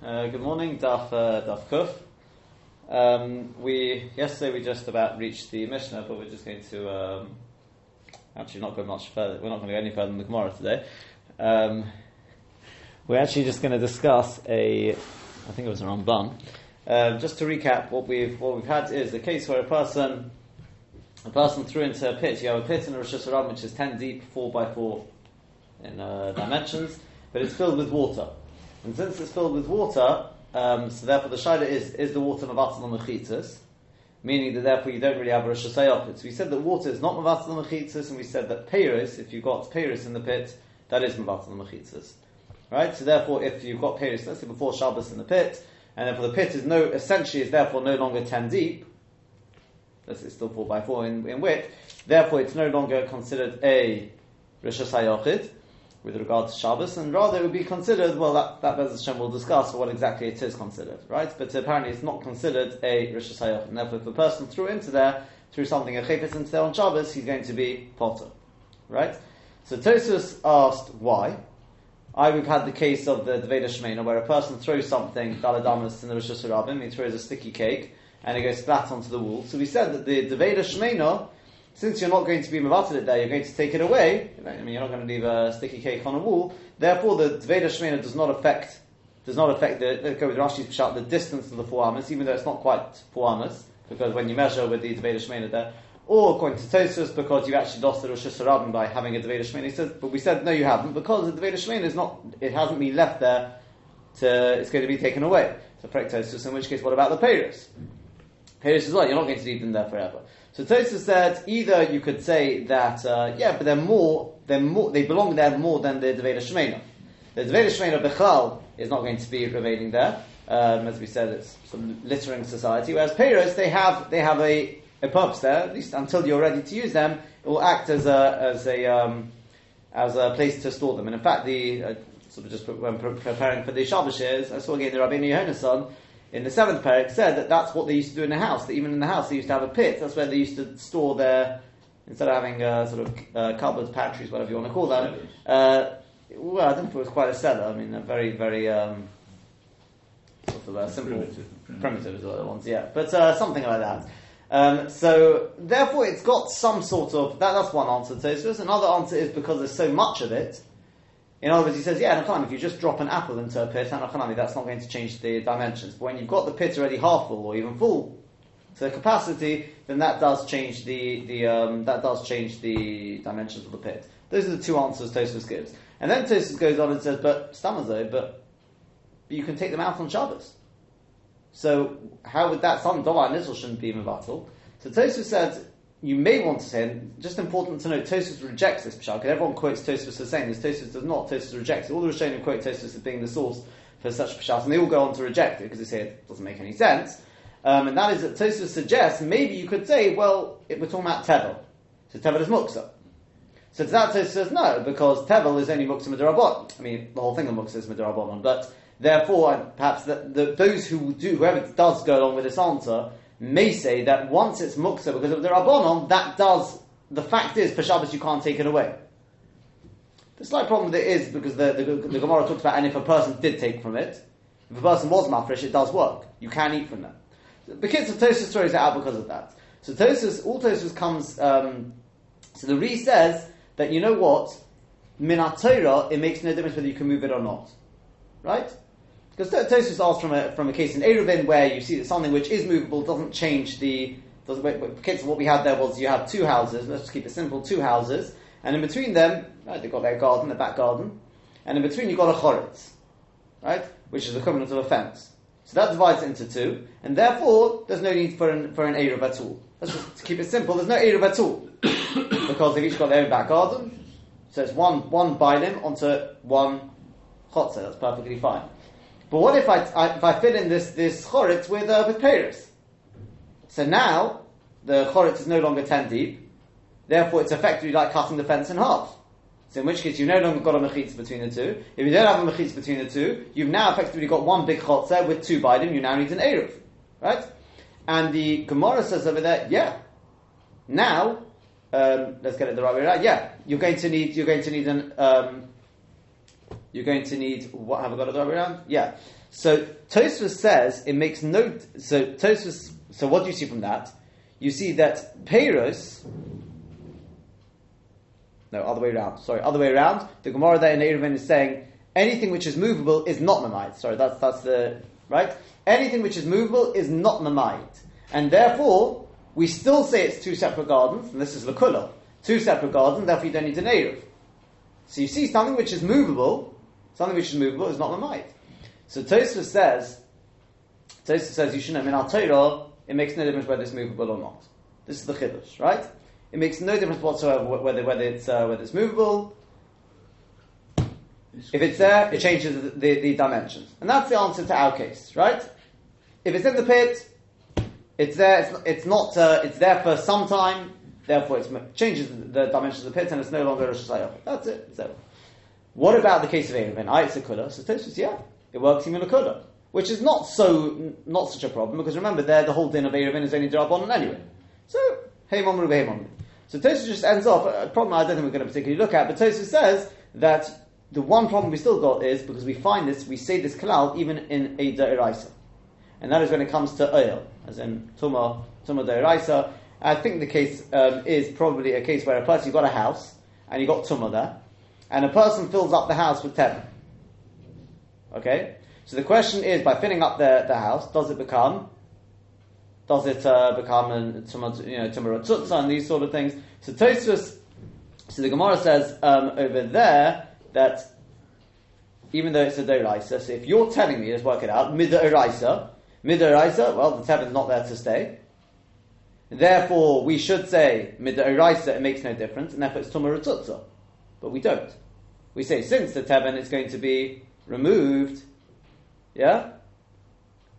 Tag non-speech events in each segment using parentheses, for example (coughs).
Uh, good morning, Daf uh, Daf Kuf. Um, we yesterday we just about reached the Mishnah, but we're just going to um, actually not go much further. We're not going to go any further than the Gemara today. Um, we're actually just going to discuss a, I think it was a Ramban. Um, just to recap, what we've what we've had is a case where a person a person threw into a pit. You have a pit in a Rosh Hashanah which is ten deep, four by four in uh, dimensions, but it's filled with water. And since it's filled with water, um, so therefore the shaila is is the water mavatal on mechitzas, meaning that therefore you don't really have a rosh So we said that water is not mavatal on mechitzas, and we said that peiros, if you've got peiros in the pit, that is on mechitzas. Right. So therefore, if you've got peiros, let's say before Shabbos in the pit, and therefore the pit is no essentially is therefore no longer ten deep. That's it's still four by four in, in width. Therefore, it's no longer considered a rosh with regard to Shabbos, and rather it would be considered, well, that, that Bez Hashem will discuss what exactly it is considered, right? But apparently it's not considered a Rosh Hashanah, and therefore if a person threw into there, threw something, a chayfetz into there on Shabbos, he's going to be potter, right? So Tosfos asked why. I we've had the case of the Deveda Shemena, where a person throws something, Daladamas, in the Rosh Hashanah, he throws a sticky cake, and it goes flat onto the wall. So we said that the Deveda Shemena since you're not going to be mavated it there, you're going to take it away. I mean, you're not going to leave a sticky cake on a wall. Therefore, the Tveda Shemena does not affect does not affect the let's go with Rashi's pshat the distance of the four amas, even though it's not quite four amas, because when you measure with the Tveda Shemena there, or according to Tosfos, because you actually lost the Rosh Hashanah by having a Tveda Shemena. He says, but we said no, you haven't, because the Tveda Shemena is not, it hasn't been left there. To, it's going to be taken away. So, Tosfos, in which case, what about the Paris? Paris is well, you're not going to leave them there forever. So Tosa said either you could say that uh, yeah, but they're more, they're more, they belong there more than the Deveda Shemena. The Deveda Shemena Bechal is not going to be remaining there. Um, as we said, it's some littering society. Whereas Peiros, they have they have a, a purpose there. At least until you're ready to use them, it will act as a as a um, as a place to store them. And in fact, the uh, sort of just when preparing for the Shabbos I saw again the Rabbeinu Yonason in the seventh parak said that that's what they used to do in the house. That even in the house they used to have a pit. That's where they used to store their instead of having uh, sort of uh, cupboards, pantries, whatever you want to call them. Uh, well, I don't think it was quite a cellar. I mean, a very, very um, sort of a simple, primitive, primitive is what the ones, yeah. But uh, something like that. Um, so therefore, it's got some sort of that, that's one answer to this. Another answer is because there's so much of it in other words, he says, yeah, if you just drop an apple into a pit, that's not going to change the dimensions. But when you've got the pit already half full or even full to the capacity, then that does change the, the um, that does change the dimensions of the pit. Those are the two answers Tosfos gives. And then Tosfos goes on and says, but Stamazo, but, but you can take them out on Shabbos. So how would that some Dolar Nizzle shouldn't be Mavatal? So Tosfos said, you may want to say, and just important to note, Tosfos rejects this pshat, because everyone quotes Tosfos as saying this, Tosfos does not, Tosfos rejects it. All the Rishonim quote Tosfos as being the source for such pshat, and they all go on to reject it, because they say it doesn't make any sense. Um, and that is that Tosfos suggests, maybe you could say, well, it, we're talking about Tevel. So Tevel is Muksa. So to that Tosfos says no, because Tevel is only Muksa Midarabot. I mean, the whole thing of Muksa is Midarabot, but therefore, perhaps the, the, those who do, whoever does go along with this answer, may say that once it's muksa because of the rabbonon, that does. The fact is, for Shabbos you can't take it away. The slight problem there is because the, the, the Gemara talks about, and if a person did take from it, if a person was mafresh, it does work. You can eat from that. The kids of Tosfos throws it out because of that. So Tosfos, all Tosfos comes. Um, so the Re says that you know what, minat it makes no difference whether you can move it or not, right? Because Tosfos asked from a, from a case in Eruvin where you see that something which is movable doesn't change the. Doesn't, what we had there was you have two houses, let's just keep it simple, two houses, and in between them, right, they've got their garden, their back garden, and in between you've got a choritz, right, which is the equivalent of a fence. So that divides it into two, and therefore there's no need for an, for an Eruv at all. Let's just keep it simple, there's no Eruv at all. (coughs) because they've each got their own back garden, so it's one, one bilim onto one chotzer, that's perfectly fine. But what if I, I if I fit in this this choritz with uh, with Paris? So now the choritz is no longer ten deep. Therefore, it's effectively like cutting the fence in half. So in which case, you've no longer got a mechitz between the two. If you don't have a mechitz between the two, you've now effectively got one big chotzer with two bidim. You now need an eruv, right? And the Gemara says over there, yeah. Now, um, let's get it the right way around. Yeah, you're going to need you're going to need an um, you're going to need what have I got a the around? Yeah. So Tosfos says it makes no. So Tosfos. So what do you see from that? You see that Peiros. No, other way around. Sorry, other way around. The Gemara there in Eruvin is saying anything which is movable is not mamait. Sorry, that's that's the right. Anything which is movable is not mamait, and therefore we still say it's two separate gardens, and this is lakula, two separate gardens. Therefore, you don't need an eruv. So you see, something which is movable, something which is movable is not mamait. So Tosfos says, Tosfos says you should know in our Torah it makes no difference whether it's movable or not. This is the chiddush, right? It makes no difference whatsoever whether whether it's uh, whether it's movable. If it's there, it changes the, the, the, dimensions, and that's the answer to our case, right? If it's in the pit, it's there. It's, it's not. Uh, it's there for some time. Therefore, it changes the, dimensions of the pit, and it's no longer a shayach. That's it. So, what about the case of Erevin? I it's a kula. So Tosfos, yeah, it works in a kula, which is not so not such a problem because remember, there the whole din of Erevin is only drabonon anyway. So hey mamru hey mamru. So Tosfos just ends off a problem I don't think we're going to particularly look at, but Tosfos says that the one problem we still got is because we find this, we say this kalal even in a da'iraisa. And that is when it comes to oil, as in tuma, tuma da'iraisa. I think the case um, is probably a case where a person, you've got a house, and you've got tuma there, and a person fills up the house with teva. Okay? So the question is, by filling up the, the house, does it become does it uh, become a you know and these sort of things? So Tosfos, so the Gemara says um, over there that even though it's a doraisa, so if you're telling me, let's work it out, midoraisa, midoraisa, well, the is not there to stay. Therefore, we should say midoraisa, it makes no difference, and therefore it's tumor But we don't. We say since the tevin is going to be removed, yeah,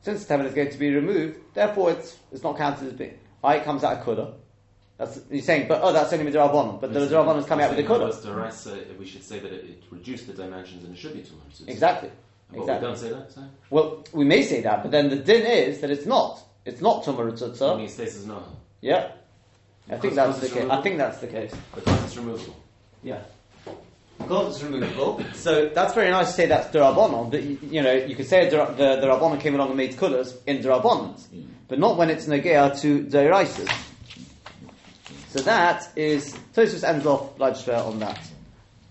since the tevin is going to be removed, therefore it's, it's not counted as being. Right, it comes out of kula. That's you're saying, but oh, that's only midrabanon. But the midrabanon is coming out with the kula. we should say that it, it, reduced the dimensions and it should be two hundred. Exactly. But exactly. we don't say that. So? Well, we may say that, but then the din is that it's not. It's not tumor tzutza. He stays as no. Yeah. I think that's the case. I think that's the case. Because it's removable. Yeah. Removable. So that's very nice to say that's derabonon, but you, you, know, you could say the, the, the rabbonon came along and made colors in derabonons, mm. but not when it's negea to deraisis. So that is, Tosfos ends off Leibshver on that.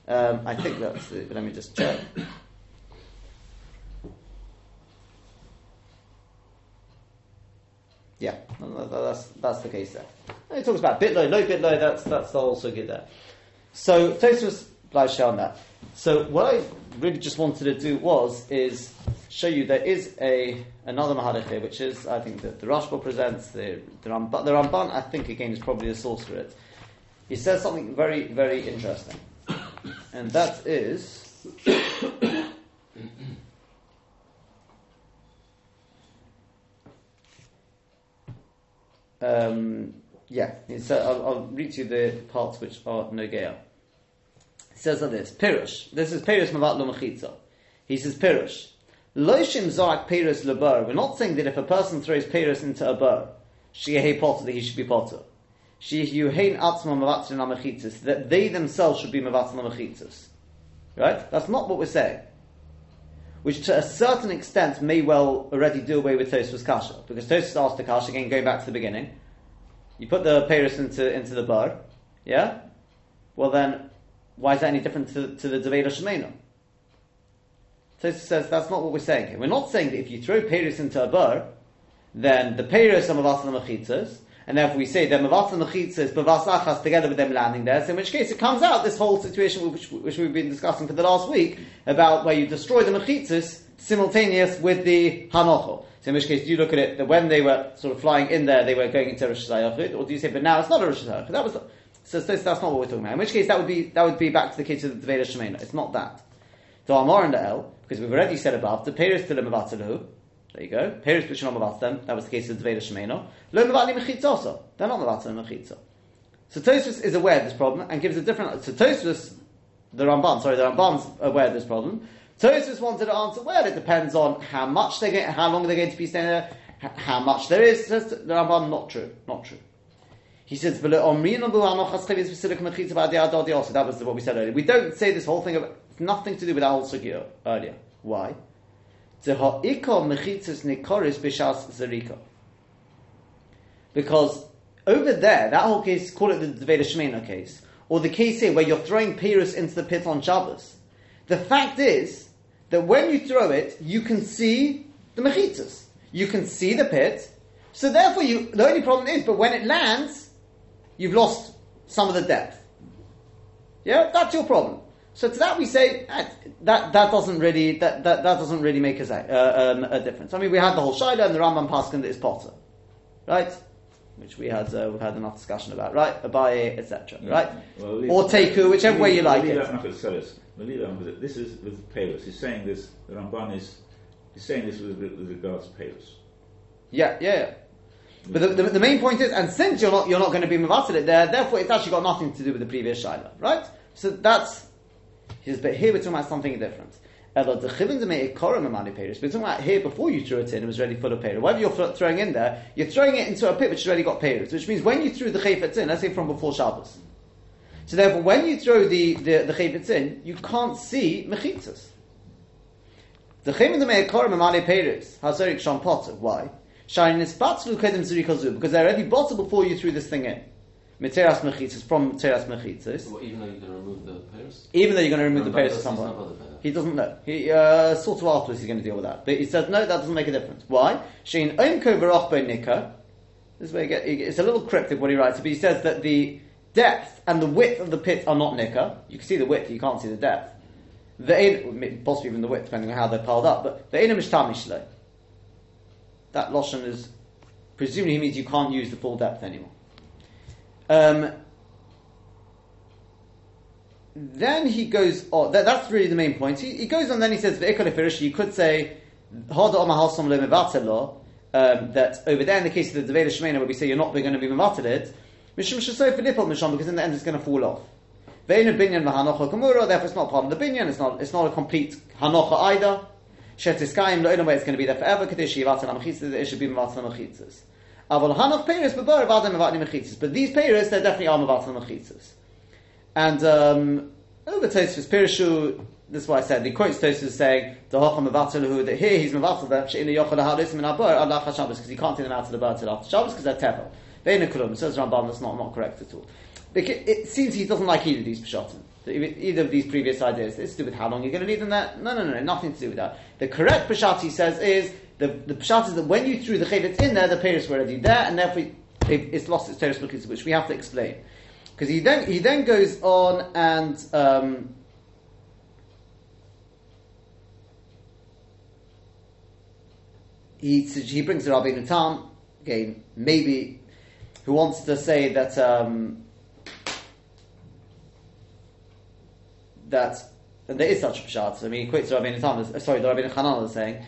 Um, I think that's it, but let me just check. Yeah, that's, that's the case there. And he talks about bitlow, no bitlow, that's, that's also good there. So Tosfos Leibshver on that. So what I really just wanted to do was, is show you there is a another Mahalach here, which is I think that the Rashba presents the the Ramban, the Ramban. I think again is probably the source for it. He says something very very interesting, and that is. (coughs) Um, yeah, said, I'll, I'll, read you the parts which are no Nogea. He says like this, Pirush. This is Pirush Mavat Lo He says Pirush. Loishim Zorak Peiros Lebar. We're not saying that if a person throws Peiros into a bar, Shiyehei Potter, that he should be Potter. Shiyuhein Atzma Mavatzin Amachitzis, that they themselves should be Mavatzin Amachitzis. Right? That's not what we're saying. Which to a certain extent may well already do away with Tosfos Kasha. Because Tosfos asked the Kasha, again going back to the beginning, you put the Peiros into, into the bar, yeah? Well then, why is that any different to, to the Deveda Shemena? Tosfos says that's not what we're saying here. We're not saying that if you throw Paris into a bar, then the Paris are Mavas and Mechitzas, and therefore we say that and Mechitzas, Mavas Achas, together with them landing there, so in which case it comes out this whole situation which, which we've been discussing for the last week about where you destroy the Mechitzas simultaneous with the Hanocho. So in which case, do you look at it that when they were sort of flying in there, they were going into Rosh Hashanah, or do you say, but now it's not a Rosh Hashanah? That was so, that's not what we're talking about. In which case, that would be that would be back to the case of the Veda Shemena. It's not that. So Amar and the El, because we've already said above, the Peris to the Mavatalu, there you go. Which are not them, that was the case of the Veda Shemeno. Lo Mavali Mechitzosa, they're not Mavatal Mechitza. So Tosfos is aware of this problem and gives a different, so Tosfos, the Ramban, sorry, the Ramban's aware of this problem. Tosfos wanted to answer, well, it depends on how much they're going, how long they're going to be staying there, how much there is. Says the Ramban, not true, not true. He says, that was what we said earlier. We don't say this whole thing of it's nothing to do with whole sugya earlier. Why? Because over there, that whole case, call it the Deveda Shemena case, or the case here where you're throwing Pyrrhus into the pit on Shabbos. The fact is that when you throw it, you can see the mechitzas. You can see the pit. So therefore, you, the only problem is, but when it lands, you've lost some of the depth. Yeah, that's your problem. So to that we say that that, that doesn't really that, that, that doesn't really make a, uh, um, a difference. I mean, we had the whole Shaila and the Rambam Paskin that is Potter, right? Which we had uh, we've had enough discussion about, right? Abaye, etc. Yeah. Right? Well, or Teku, whichever leave- way you like it. that not with Seres. We'll leave. This is with Palos. He's saying this. The Ramban is he's saying this with, with regards to Palos. Yeah, yeah. yeah. But the, the, the main point is, and since you're not you're not going to be mavatil it there, therefore it's actually got nothing to do with the previous shaila, right? So that's his. But here we're talking about something different. The. We're talking about here before you threw it in, it was already full of peiros. Whatever you're throwing in there, you're throwing it into a pit which has already got peiros, which means when you threw the chayfetz in, let's say from before Shabbos. So therefore, when you throw the the, the chayfetz in, you can't see mechitzas. The chayim demei ikorim amani peiros. Hazorik sham potter. Why? Shayin is batzlu kedem zirikazu because they're already bottled before you threw this thing in. Materas mechitzas from materas mechitzas. Well, even though you're going to remove the pairs? Even though you're going to remove the Rambam pairs does- at some point. not bothered by that. He doesn't know. He uh, sort of afterwards he's going to deal with that. But he says no, that doesn't make a difference. Why? Shein oimko v'rochbo nika. This is where he get, it's a little cryptic what he writes, but he says that the depth and the width of the pit are not nika. You can see the width, you can't see the depth. The possibly even the width, depending on how they're piled up. But the enam ishtamishlo. That loshon is presumably means you can't use the full depth anymore. Um, then he goes on, that, that's really the main point. He, he goes on, then he says, you could say, um, that over there in the case of the Deveda Shemena, where we say you're not going to be filipol mishum, because in the end it's going to fall off. Therefore it's not part of the binyan, it's not, it's not a complete hanocha either. Shetiskayim lo way it's going to be there forever, kadesh yivatel amachitzes, it should be mevatel amachitzes. Aval hanoch peiris bebar v'adam mevatel amachitzes, but these peiris, they're definitely are mevatel amachitzes. And over Tosfos Pirishu, this is why I said he quotes Tosfos saying the Hocham Mavatel that here he's Mavatel them Sheina Yochel Halis Min Abur Allah Shabbos because he can't take them out of the bird till after Shabbos because they're tevel. Veina Kulum says Rambam that's not not correct at all. It seems he doesn't like either of these Peshatim. Either of these previous ideas. It's to do with how long you're going to leave them there. No, no, no, no, nothing to do with that. The correct Peshat he says is the the Peshat is that when you threw the Chavetz in there, the Peiris were already there, and therefore it- it's lost its Teres which we have to explain. Because he then he then goes on and um, he he brings the Rabbi Natan again, maybe who wants to say that um, that and there is such a pshat. I mean, quotes the Rabbi Natan. as- Sorry, the Rabbi Hanan is saying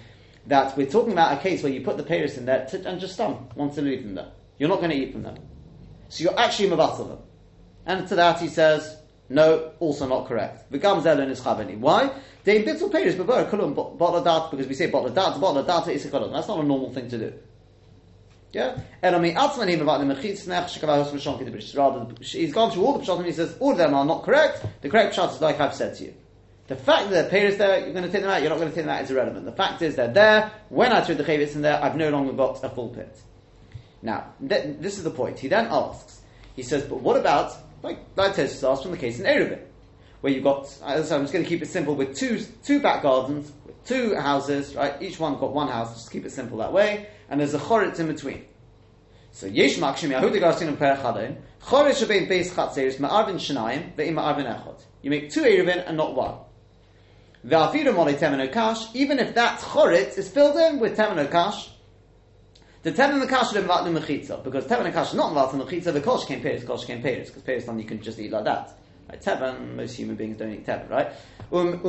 that we're talking about a case where you put the payers in there to, and just stun once to leave them there. You're not going to eat from them, so you're actually mavatal them. And to that he says, no, also not correct. V'gam zelon is chaveni. Why? They bittul peiris b'bar kulum bottle dat because we say bottle dat bottle dat is a. That's not a normal thing to do. Yeah, and I mean, Atzmanim about the mechitz nech shekavahos v'shonki the. Rather, he's gone through all the pshat and he says all of them are not correct. The correct pshat is like I've said to you. The fact that they're payers there, you're going to take them out. You're not going to take them out is irrelevant. The fact is they're there. When I threw the chavitz in there, I've no longer got a full pit. Now, th- this is the point. He then asks, he says, but what about, like, like Tosfos asked from the case in Erevin, where you've got, so I'm just going to keep it simple, with two, two back gardens, with two houses, right? Each one got one house, just keep it simple that way, and there's a choritz in between. So, yesh makshim yahuda garsin per chadon, choritz shebein beis chatzeris ma'arvin shenayim, ve'im ma'arvin echot. You make two Erevin and not one. Ve'afiru molei temen kash, even if that choritz is filled in with temen kash, the temen mekash is the mechitza because temen mekash is not the mechitza. The kosh came peiris, kosh came peiris because peiris something you can just eat like that. Right? Teven, most human beings don't eat teven, right? Um.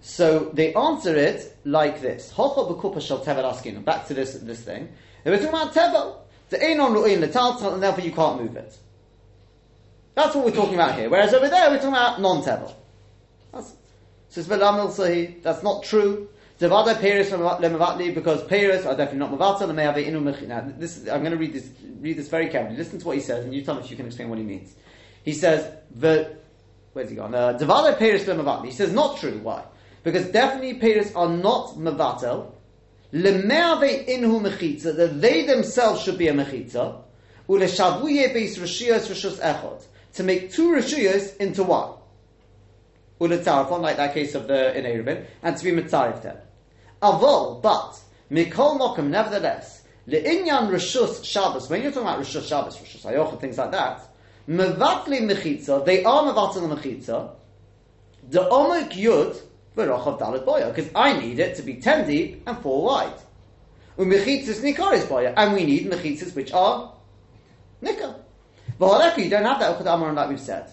So they answer it like this. Back to this this thing. They were talking about letaltal, and therefore you can't move it. That's what we're talking about here. Whereas over there we're talking about non-tevel. That's, that's not true. Zavada Paris Lemavatli, because Paris are definitely not Mavata, and have inu Now, this, I'm going to read this, read this very carefully. Listen to what he says, and you tell me if you can explain what he means. He says, the, where's he gone? Uh, Devale Peris Mavatli. He says not true. Why? Because definitely Peris are not Mavatel. Lemeave inhu mechitza, that they themselves should be a mechitza. Uleshavuye beis rishiyos rishus echot. To make two rishiyos into one. Uletzarfon, like that case of the in Erevin, and to be mitzarif them. Avol, but, mikol mokum, nevertheless, le'inyan rishus Shabbos, when you're talking about rishus Shabbos, rishus Ayocha, things like that, mevatli mechitza, they are mevatli mechitza, the omik yud, v'rochav dalit boya, because I need it to be 10 deep and 4 wide. Umechitzas nikaris boya, and we need mechitzas which are nikah. V'holeka, you don't have that we've said.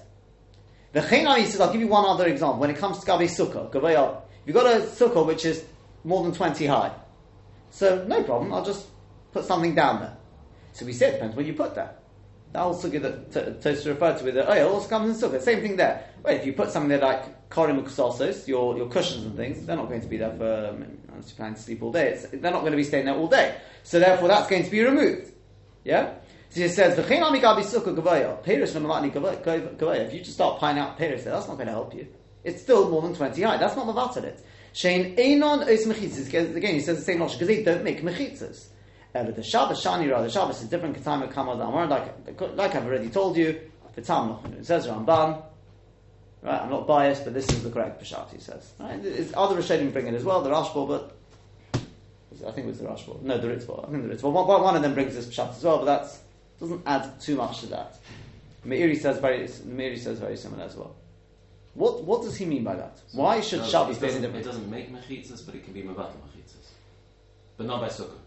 The Chenai says, I'll give you one other example. When it comes to Gabi Sukkah, Gavayah, you've got a Sukkah which is more than 20 high. So, no problem, I'll just put something down there. So we said, it depends where you put that. That whole Sukkah that Toast referred to with the oh, oil also comes in Sukkah. Same thing there. Well, if you put something there like Korim Kusosos, your, your cushions and things, they're not going to be there for, unless you plan to sleep all day. It's, they're not going to be staying there all day. So therefore that's going to be removed. Yeah? So he says. If you just start piling out peris, that's not going to help you. It's still more than twenty high. That's not mavatal it. Shein einon ois mechitzas. Again, he says the same logic because they don't make mechitzas. Uh, the Shabbos shani ra, the Shabbos is different. Katama kamad amar. Like like I've already told you, the Talmud says Ramban. Right, I'm not biased, but this is the correct Peshat. He says. Right, it's, other Rishonim bring it as well. The Rashba, but I think it was the Rashba. No, the Ritva. I think the Ritva. One, one of them brings this Peshat as well, but that doesn't add too much to that. Meiri says very Meiri says very similar as well. What what does he mean by that? So Why should no, Shabbos be doesn't, it doesn't make mechitzas, but it can be mevatel mechitzas. But not by sukkah.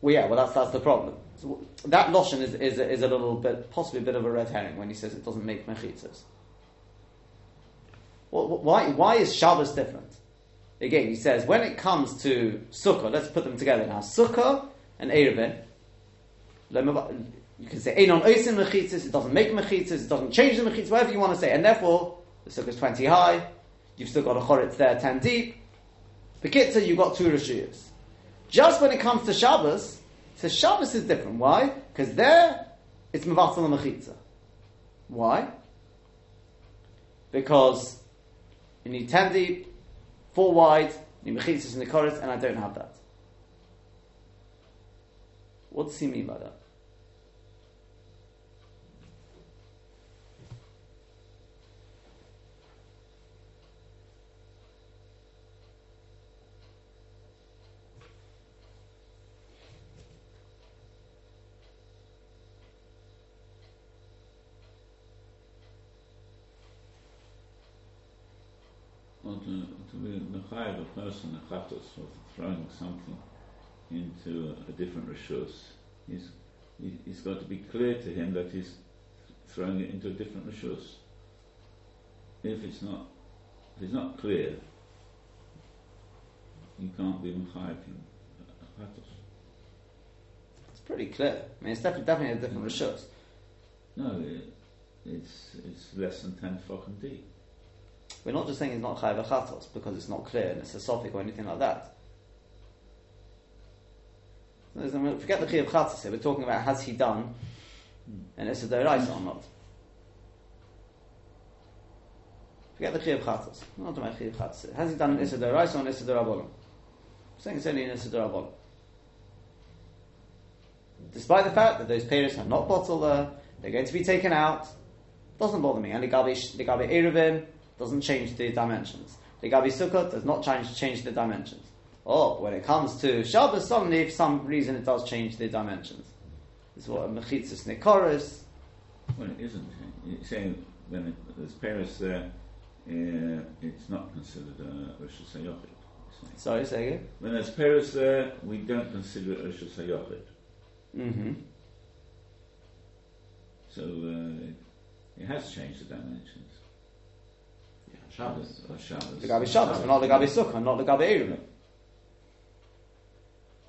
Well, yeah, well that's that's the problem. So that lotion is, is a, is a little bit possibly a bit of a red herring when he says it doesn't make mechitzas. Well, why why is Shabbos different? Again, he says when it comes to sukkah, let's put them together now. Sukkah and Erevin. You can say Einon Oisim mechitzas. It doesn't make mechitzas. It doesn't change the mechitzas. Whatever you want to say, and therefore the sukkah is twenty high. You've still got a choritz there, ten deep. Bekitza, you've got two rishuyas. Just when it comes to Shabbos, so Shabbos is different. Why? Because there it's mevatel mechitza. Why? Because you need ten deep, four wide, you need mechitzas in the chorus, and I don't have that. What does he mean by that? Well, to, to be mechayev a person, a chatos, for throwing something into a different rishus, he's, he, he's got to be clear to him that he's throwing it into a different rishus. If it's not, if it's not clear, you can't be mechayev him a chatos. It's pretty clear. I mean, it's definitely, definitely a different rishus. No, it, it's it's less than ten fucking deep. We're not just saying it's not chayav chatos because it's not clear and it's a sophic or anything like that. Forget the chayav chatos here. We're talking about has he done and an issa deraisa or not. Forget the chayav chatos. We're not about chayav chatos. Has he done an issa deraisa or an issa derabolim? Saying it's only an issa derabolim. Despite the fact that those parents have not bottled there, they're going to be taken out. Doesn't bother me. And the gabi the gabi doesn't change the dimensions. The gabi sukkot does not change change the dimensions. Oh, when it comes to Shabbos, suddenly for some reason it does change the dimensions. This is what a mechitzas nikoris. Well, it isn't. You're saying when it, there's Paris there, uh, it's not considered a Rosh Hashanah. Sorry, say again. When there's Paris there, we don't consider it Rosh Hashanah. Mm-hmm. So uh, it, it has changed the dimensions. Shabbos. Of Shabbos. The gabi Shabbos, but not the gabi sukkah, not the gabi eruvin.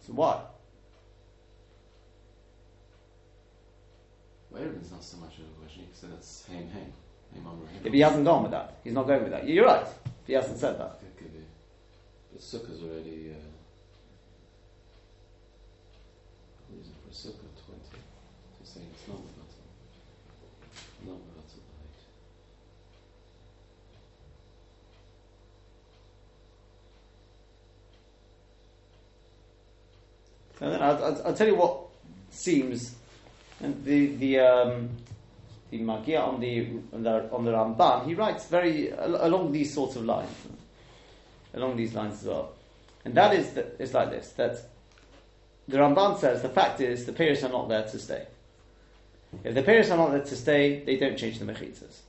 So why? Well, Erevin not so much of a question. He said it's Haim Haim. Haim Amr Haim. If he hasn't gone with that, he's not going with that. You're right. If he hasn't said that. It could be. But Sukkah's already. Uh, reason for Sukkah 20. To say it's not Mevatel. Not Mevatel the height. And then I'll, I'll, I'll tell you what seems and the the um, the Magia on the on the, Ramban. He writes very al- along these sorts of lines, along these lines as well. And that is that it's like this that the Ramban says the fact is the periods are not there to stay. If the periods are not there to stay, they don't change the mechitzas.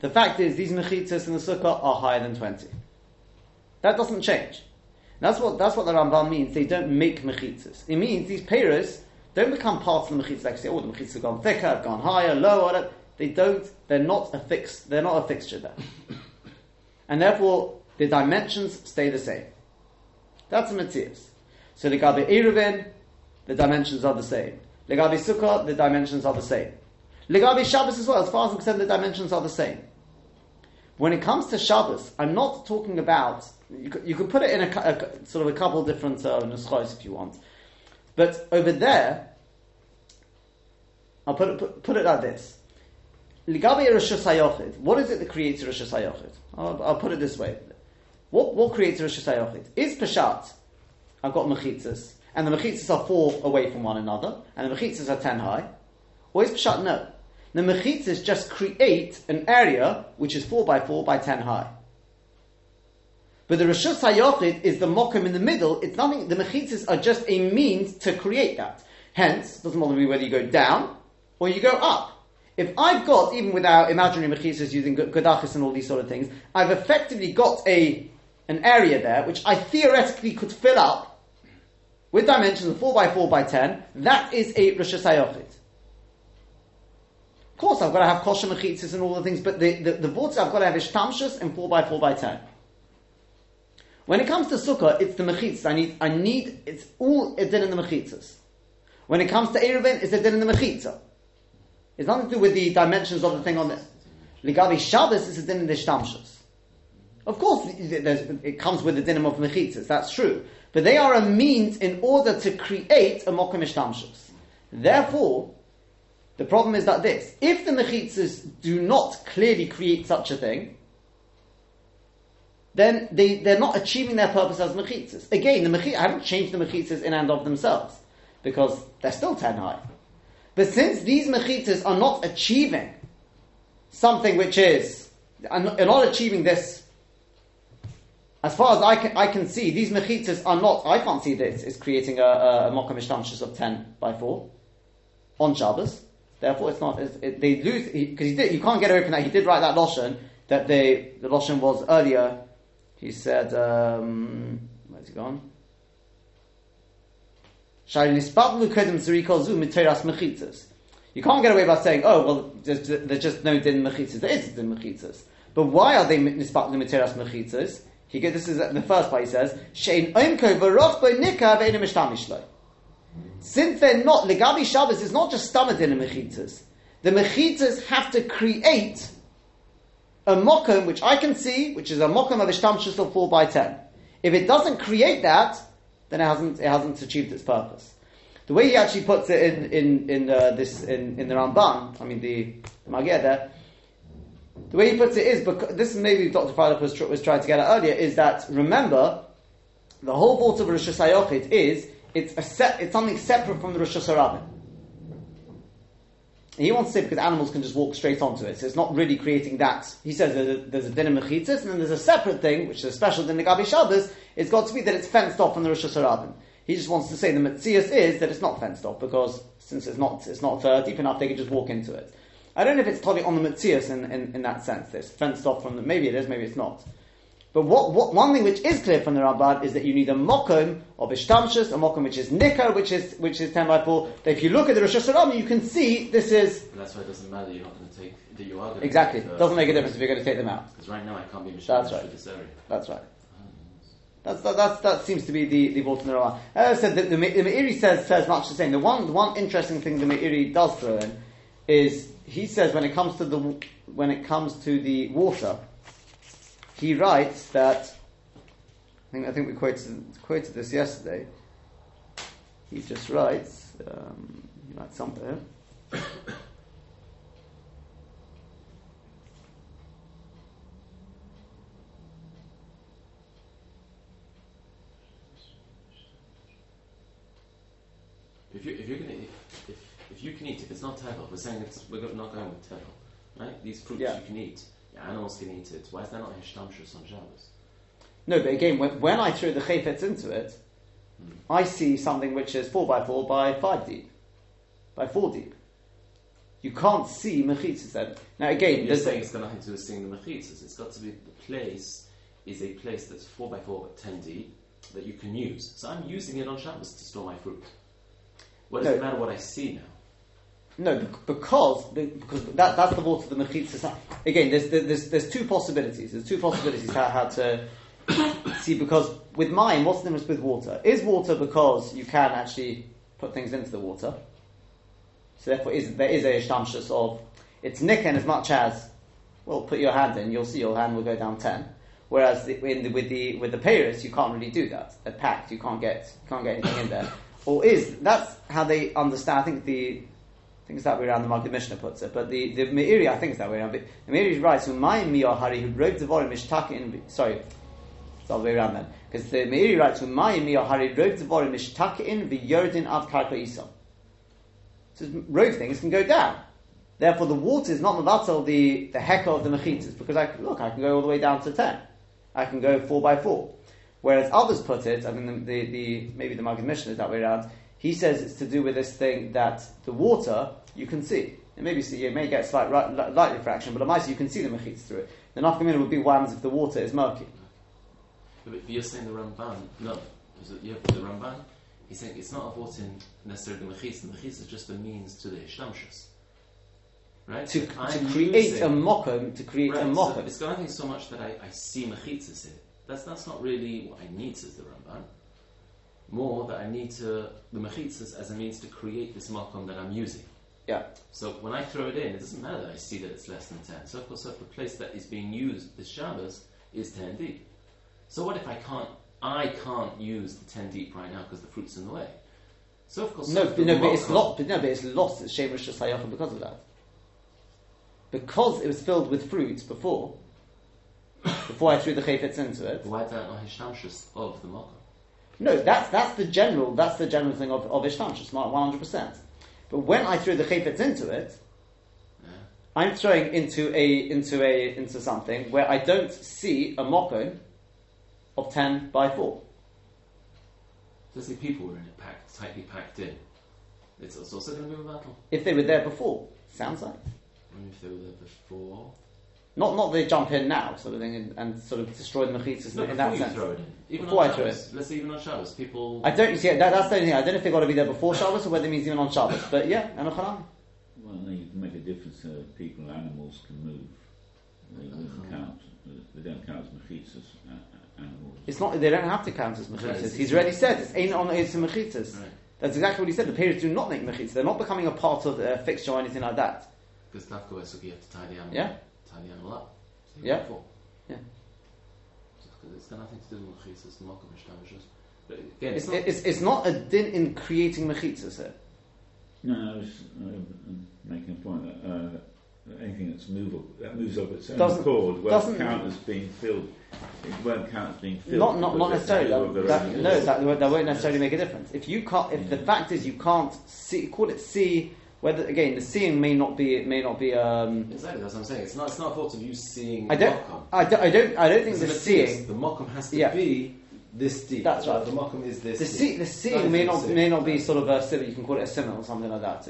The fact is these mechitzas in the sukkah are higher than twenty. That doesn't change. That's what that's what the Ramban means. They don't make mechitzas. It means these periods don't become parts of the mechitzas. Like say, oh, the mechitzas have gone thicker, have gone higher, lower. They don't. They're not a fix. They're not a fixture there, (coughs) and therefore the dimensions stay the same. That's a Matthias. So the Gabi Eruvin, the dimensions are the same. Legabi Sukkah, the dimensions are the same. Legabi Shabbos as well, as far as I'm concerned, the dimensions are the same. When it comes to Shabbos, I'm not talking about, you could, you could put it in a, a sort of a couple different uh, nuschos if you want. But over there, I'll put it, put, put it like this. Ligabi Rosh what is it that creates Rosh Hashanah? I'll, I'll put it this way. What, what creates Rosh Hashanah? Is Peshat, I've got mechitzas, and the mechitzas are four away from one another, and the mechitzas are ten high. Or is Peshat no? The mechitzas just create an area which is four by four by ten high. But the Rosh Hashanah is the mokum in the middle. It's nothing. The mechitzas are just a means to create that. Hence, it doesn't bother me whether you go down or you go up. If I've got, even without imaginary mechitzas using godachis and all these sort of things, I've effectively got a an area there which I theoretically could fill up with dimensions of 4 by 4 by 10, that is a Rosh Hashanah. Course, I've got to have kosher mechitzas and all the things, but the, the, the vorts I've got to have ishtamshus and 4 by 4 by 10. When it comes to sukkah, it's the mechitzas. I need, I need, it's all din in the mechitzas. When it comes to Eruvin, it's a din in the mechitza. It's nothing to do with the dimensions of the thing on this. Ligavi Shabbos is a din in the ishtamshus. Of course, it comes with the dinim of mechitzas, that's true. But they are a means in order to create a mokum ishtamshus. Therefore, the problem is that this, if the mechitzas do not clearly create such a thing, then they, they're not achieving their purpose as mechitzas. Again, the mechitzas, I haven't changed the mechitzas in and of themselves, because they're still ten high. But since these mechitzas are not achieving something which is, are not achieving this as far as I can, I can see, these mechitzas are not, I can't see this, is creating a, a, a of 10 by 4 on Shabbos. Therefore, it's not, it, they lose, because he, he, did, you can't get away from that. He did write that Loshen, that they, the Loshen was earlier, he said, um, where's he gone? You can't get away by saying, oh, well, there's, there's just no din mechitzas. There is din mechitzas. But why are they nispat l'miteras mechitzas? He this is the first part he says, Shein oimko v'roch bo nika ve'enim mishtamishloi. Since they're not, Legabi Shabbos is not just stamadin and mechitzas. The mechitzas have to create a mokum which I can see, which is a mokum of ishtamshus of 4 by 10. If it doesn't create that, then it hasn't, it hasn't achieved its purpose. The way he actually puts it in, in, in uh, this, in, in the Ramban, I mean the, the there, the way he puts it is, because this is maybe Dr. Freilich was, was trying to get at earlier, is that remember, the whole vault of Rosh Hashanah is it's a se- it's something separate from the Rosh Hashanah. He wants to say because animals can just walk straight onto it, so it's not really creating that. He says there's a, there's a din and then there's a separate thing, which is a special din Gabi Shabbos. It's got to be that it's fenced off from the Rosh Hashanah. He just wants to say the Metzias is that it's not fenced off because since it's not it's not uh, deep enough, they can just walk into it. I don't know if it's totally on the Metzias in, in, in, that sense. This fenced off from the, maybe it is, maybe it's not. But what, what, one thing which is clear from the Rabbad is that you need a mokum of ishtamshus, a mokum which is nikar, which is which is ten by four. That if you look at the Rosh Hashanah, you can see this is. And that's why it doesn't matter. You're not going to take that you are going exactly. To it uh, doesn't make a difference if you're going to take them out. Because right now I can't be That's right. this area. That's right. That's, that, that's, that seems to be the, the vault in the Ramah. Uh, As I said, the, the, the Meiri says, says much the same. The one, the one interesting thing the Meiri does throw in is he says when it comes to the when it comes to the water, he writes that I think I think we quoted quoted this yesterday. He just writes um, he writes something. If you if you're gonna if, if, if you can eat, if it's not tevel, we're saying it's we're not going with tevel, right? These fruits Yeah. you can eat, animals can eat it. Why is that not hishtamshus on Shabbos? No, but again, when, when I throw the chayfetz into it, hmm. I see something which is four by four by five deep, by four deep. You can't see mechitzas then. Now again, You're saying it's got nothing to do with seeing the mechitzas. It's got to be the place is a place that's four by four but ten deep that you can use. So I'm using it on Shabbos to store my fruit. What does No. it matter what I see now? No, because because that, that's the water the mechitzas. Again, there's, there's there's two possibilities. There's two possibilities how, how to (coughs) see because with mine, what's the difference with water? Is water because you can actually put things into the water? So therefore, is there is a shtamshus of it's nicken as much as well, put your hand in, you'll see your hand will go down ten. Whereas the, in the, with the with the payers, you can't really do that. They're packed. You can't get can't get anything in there. Or is that's how they understand? I think the I think it's that way around the Magid Mishnah puts it, but the, the Meiri, I think it's that way around. The Meiri writes, "Umayim miyah hari who wrote the volume mishtakin." Sorry, it's all the way around then, because the Meiri writes, "Umayim miyah hari wrote the volume mishtakin v'yordin ad karka isam." So rogue things can go down. Therefore, the water is not mevatel the the hecker of the mechitas, because I look, I can go all the way down to ten. I can go four by four. Whereas others put it, I mean, the, the, the maybe the Magid Mishnah is that way around. He says it's to do with this thing that the water you can see. And maybe see, you may get slight ri- light refraction, but the you can see the mechitas through it. The nafkamina would be what if the water is murky. But you're saying the Ramban, no, is it, yeah, the Ramban, he's saying it's not a avoiding necessarily the mechitz. The mechitz is just a means to the hishtamshus. Right? To, to create using- a mokum, to create Right, a so mokum. it's got nothing so much that I, I see mechitzas in it. That's, that's not really what I need, says the Ramban. More that I need to, the mechitzas as a means to create this makom that I'm using. yeah. So when I throw it in, it doesn't matter that I see that it's less than 10. So of course, if the place that is being used, this Shabbos, is 10 deep. So what if I can't, I can't use the 10 deep right now because the fruit's in the way? So of course, No, so but, no, but it's lost. But no, but it's lost its shemish shasayachim because of that. Because it was filled with fruits before, (coughs) before I threw the chayfetz into it. Why is that not hishtamshus of the makom? No, that's that's the general. That's the general thing of of ishtamshus, one hundred percent. But when I threw the chayfetz into it, Yeah. I'm throwing into a into a into something where I don't see a mokon of ten by four. Let's say people were in it, packed, tightly packed in. It's also going to be a battle. If they were there before, sounds like mean, if they were there before. Not not they jump in now, sort of thing, and, and sort of destroy the mechitzas No, in before that you sense. throw it in. Even Before on I throw Shabbos. Let's say even on Shabbos, people. I don't see that, that's the only thing. I don't know if they've got to be there before Shabbos or whether it means even on Shabbos. But yeah, and Well, no, you can make a difference. Uh, people, animals can move. They wouldn't count. They don't count as mechitzas, uh, uh, animals. it's not. They don't have to count as mechitzas. Right. He's already said it's ain't on it's a mechitzas. Right. That's exactly what he said. The periods do not make mechitzas. They're not becoming a part of the fixture or anything like that. Because Tafka Wesuki, you have to tie the animal, Yeah. Tie the animal up. So you Yeah. before. Yeah. So, 'cause it's got nothing to do with Mechis, it's Mokum Mishtamishus. But again, It's, it's, not. it's, it's not a din in creating mechitzas here. No, I was uh, making a point that, uh, that anything that's movable, that moves up its own Doesn't- accord, won't doesn't- count as being filled. It won't count as being filled. Not, not, not necessarily. That, that, no, that, won't- that won't necessarily make a difference. If you can't, if the fact is you can't see, call it see. Whether again, the seeing may not be, it may not be. Um, Exactly, that's what I'm saying. It's not, it's not a thought of you seeing I don't, Mokum. I don't, I don't, I don't think the seeing. Matthias. The Mokum has to Yeah. be this deep. That's right. The Mokum is this The, deep. see, the seeing may not may not be sort of a simile. You can call it a simile or something like that.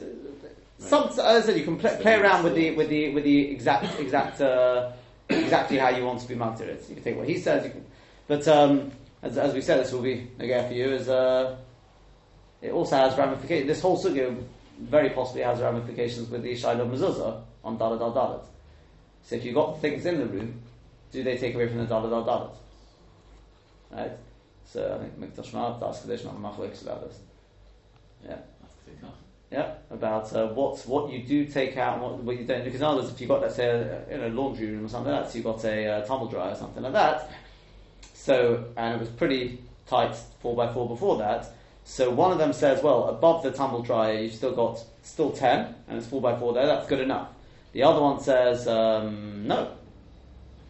Some, as I said, you can play, play around with the with the with the exact exact uh, exactly how you want to be mounted. It. You can take what he says. You can, but um, as, as we said, this will be again for you. Is uh, it also has ramifications. This whole sugya very possibly has ramifications with the Shiloh Mezuzah on Dalit al Dalit. So if you've got things in the room, do they take away from the Dalit al Dalit? Right. So I think Mikdash Shema, Das Kadesh, not about this. Yeah. Have to take off. Yeah, about uh, what what you do take out and what, what you don't. Because in other words, if you've got let's say a, in a laundry room or something like that, so you've got a uh, tumble dryer or something like that. So and it was pretty tight four by four before that. So one of them says, well, above the tumble dryer, you've still got still ten, and it's four by four there. That's good enough. The other one says, um, no,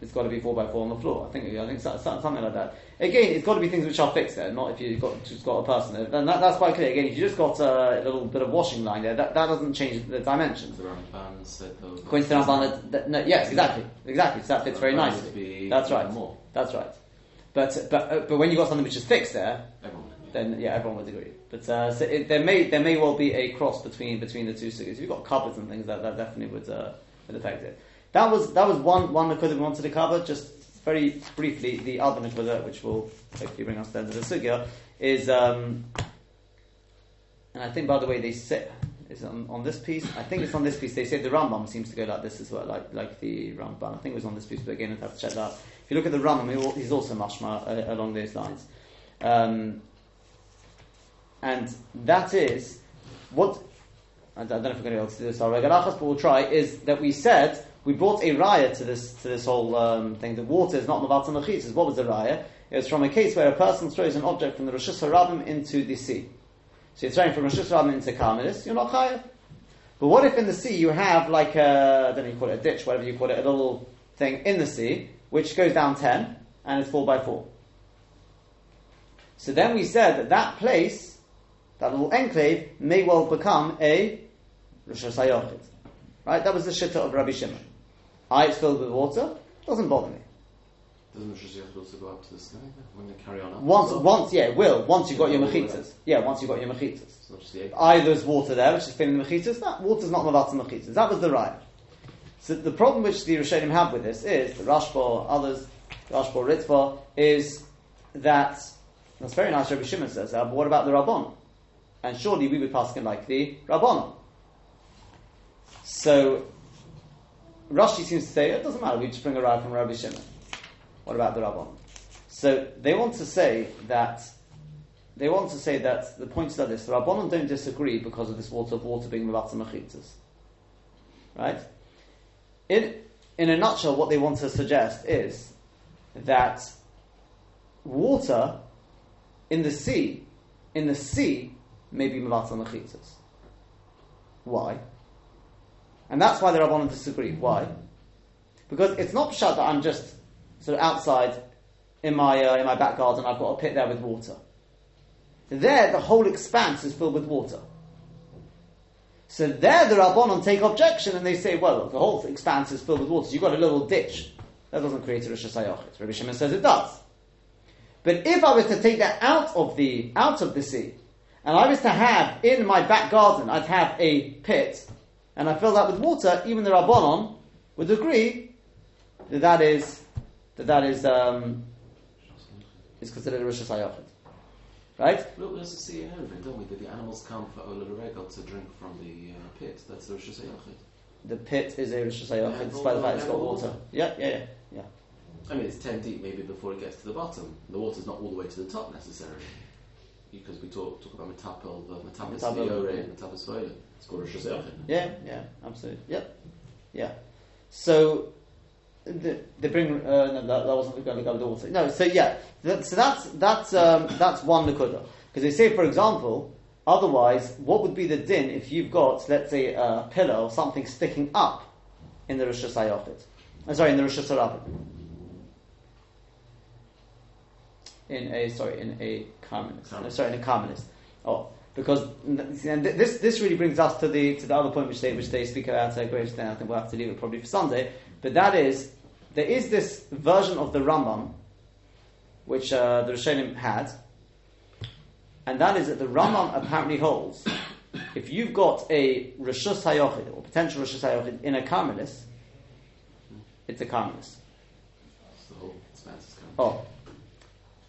it's got to be four by four on the floor. I think I think so- so- something like that. Again, it's got to be things which are fixed there, not if you've got just got a person there. And that, that's quite clear. Again, if you just got a little bit of washing line there, that, that doesn't change the dimensions. The Ramban said though. According to the Ramban, that- that- no, yes, exactly, exactly. So that fits very nicely. That's right. More. That's right. But but uh, but when you have got something which is fixed there, Everyone. Then yeah, everyone would agree. But uh, so it, there may there may well be a cross between between the two sugyas. If you've got cupboards and things, that, that definitely would uh, would affect it. That was that was one one we wanted to cover. Just very briefly, the other nakuda, which will hopefully bring us to the end of the sugya, is um, and I think by the way they say is on, on this piece. I think it's on this piece. They say the Rambam seems to go like this as well, like like the Rambam. I think it was on this piece, but again, I'd have to check that. If you look at the Rambam, he's also mashma uh, along those lines. Um, and that is what I don't know if we're going to be able to do this our regalachas, but we'll try. Is that we said we brought a raya to this to this whole um, thing. that water is not mavat machitzas. What was the raya? It was from a case where a person throws an object from the Rosh Hashanah into the sea. So you're throwing from Rosh Hashanah into Carmelis, you're not chayav. But what if in the sea you have like a, I don't know, you call it a ditch, whatever you call it, a little thing in the sea, which goes down 10 and it's 4 by 4. So then we said that that place, that little enclave, may well become a Rosh Hashanah. Right? That was the shitta of Rabbi Shimon. I, it's filled with water, doesn't bother me. Doesn't Rosh Hashanah also go up to the sky when they carry on up? Once, once, yeah, it will. Once you've got your mechitas. Yeah, once you've got your mechitas. It's the egg. Either there's water there, which is filling the mechitas. That water's not mavata mechitas. That was the right. So the problem which the Rishonim have with this is the Rashba, others, Rashba, Ritva, is that that's very nice. Rabbi Shimon says that. But what about the Rabbon? And surely we would pass him like the Rabbon. So Rashi seems to say it doesn't matter. We just bring a ride from Rabbi Shimon. What about the Rabbon? So they want to say that they want to say that the point is that this: the Rabbanon don't disagree because of this water of water being mavata mechitas, right? In in a nutshell, what they want to suggest is that water in the sea, in the sea, may be mavata mechitas. Why? And that's why the Rabbanon disagree. Why? Because it's not pshat that I'm just sort of outside in my uh, in my back garden. I've got a pit there with water. There, the whole expanse is filled with water. So there, the Rabbanon take objection and they say, well, look, the whole expanse is filled with water. You've got a little ditch. That doesn't create a Rosh Hashanah. Rabbi Shimon says it does. But if I was to take that out of the out of the sea, and I was to have in my back garden, I'd have a pit, and I filled that with water, even the Rabbanon would agree that that is that that is um, is considered a Rosh Hashanah. Right? Look, we also see in Eruvin, don't we, that the animals come for Ola Regel to drink from the uh, pit. That's the Rosh Hashanah. The pit is a Rosh Hashanah, despite the fact it's got all- water. Yeah, yeah, yeah, yeah. I mean, it's 10 deep maybe before it gets to the bottom. The water's not all the way to the top necessarily. Because we talk, talk about metapel, the metapel Metapel, Sviore, metapel Svoile. It's called Rosh Hashanah. Yeah, yeah, absolutely. Yep. Yeah. So the, they bring uh, no, that, that wasn't going to go with the water. No, so yeah, that, so that's that's um, that's one nakuda because they say, for example, otherwise, what would be the din if you've got, let's say, a pillar or something sticking up in the Rosh Hashanah? Uh, sorry, in the Rosh Hashanah. In a sorry, in a Carmelis. No, sorry, in a Carmelis. Oh, because and this this really brings us to the to the other point which they which they speak about uh, great extent. I think we'll have to leave it probably for Sunday. But that is there is this version of the Rambam which uh, the Rishonim had, and that is that the Rambam apparently holds if you've got a Rishus Hayochid or potential Rishus Hayochid in a Carmelist, it's a Carmelist. It's the whole expanse is coming. Oh.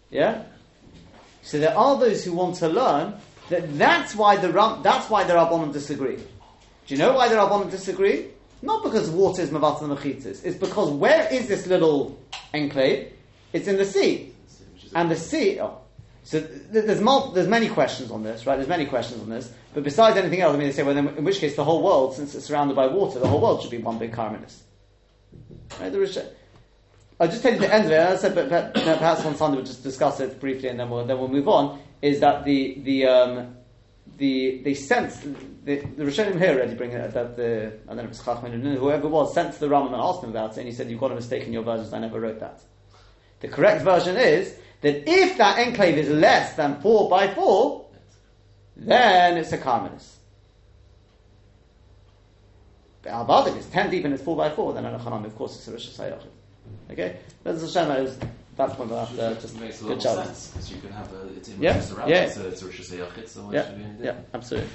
Yeah? So there are those who want to learn that that's why the Ram, that's why the Rabbanim disagree. Do you know why the Rabbanim disagree? Not because water is Mavat and Mechitzis. It's because where is this little enclave? It's in the sea. And the sea. Oh. So there's, there's many questions on this, right? There's many questions on this. But besides anything else, I mean, they say, well, then, in which case the whole world, since it's surrounded by water, the whole world should be one big Carmelis. Right? There is. I'll just tell you the end of it. I said, but, but, perhaps on Sunday we'll just discuss it briefly, and then we'll then we'll move on. Is that the the um, the they sent the, the Rishonim here already bring it that the I don't know if it's Chachman whoever was sent to the Rambam and asked him about it, and he said you've got a mistake in your versions. I never wrote that. The correct version is that if that enclave is less than four by four, then it's a carminus. The Albadik is ten deep and it's four by four, then an of course, it's a Rosh Hashanah. Okay, that's the Shema is that's one of the just makes a good sense because you can have a it's in Yeah, yeah. it's a it's a Rosh Hashanah, so Yeah, should we do yeah, absolutely.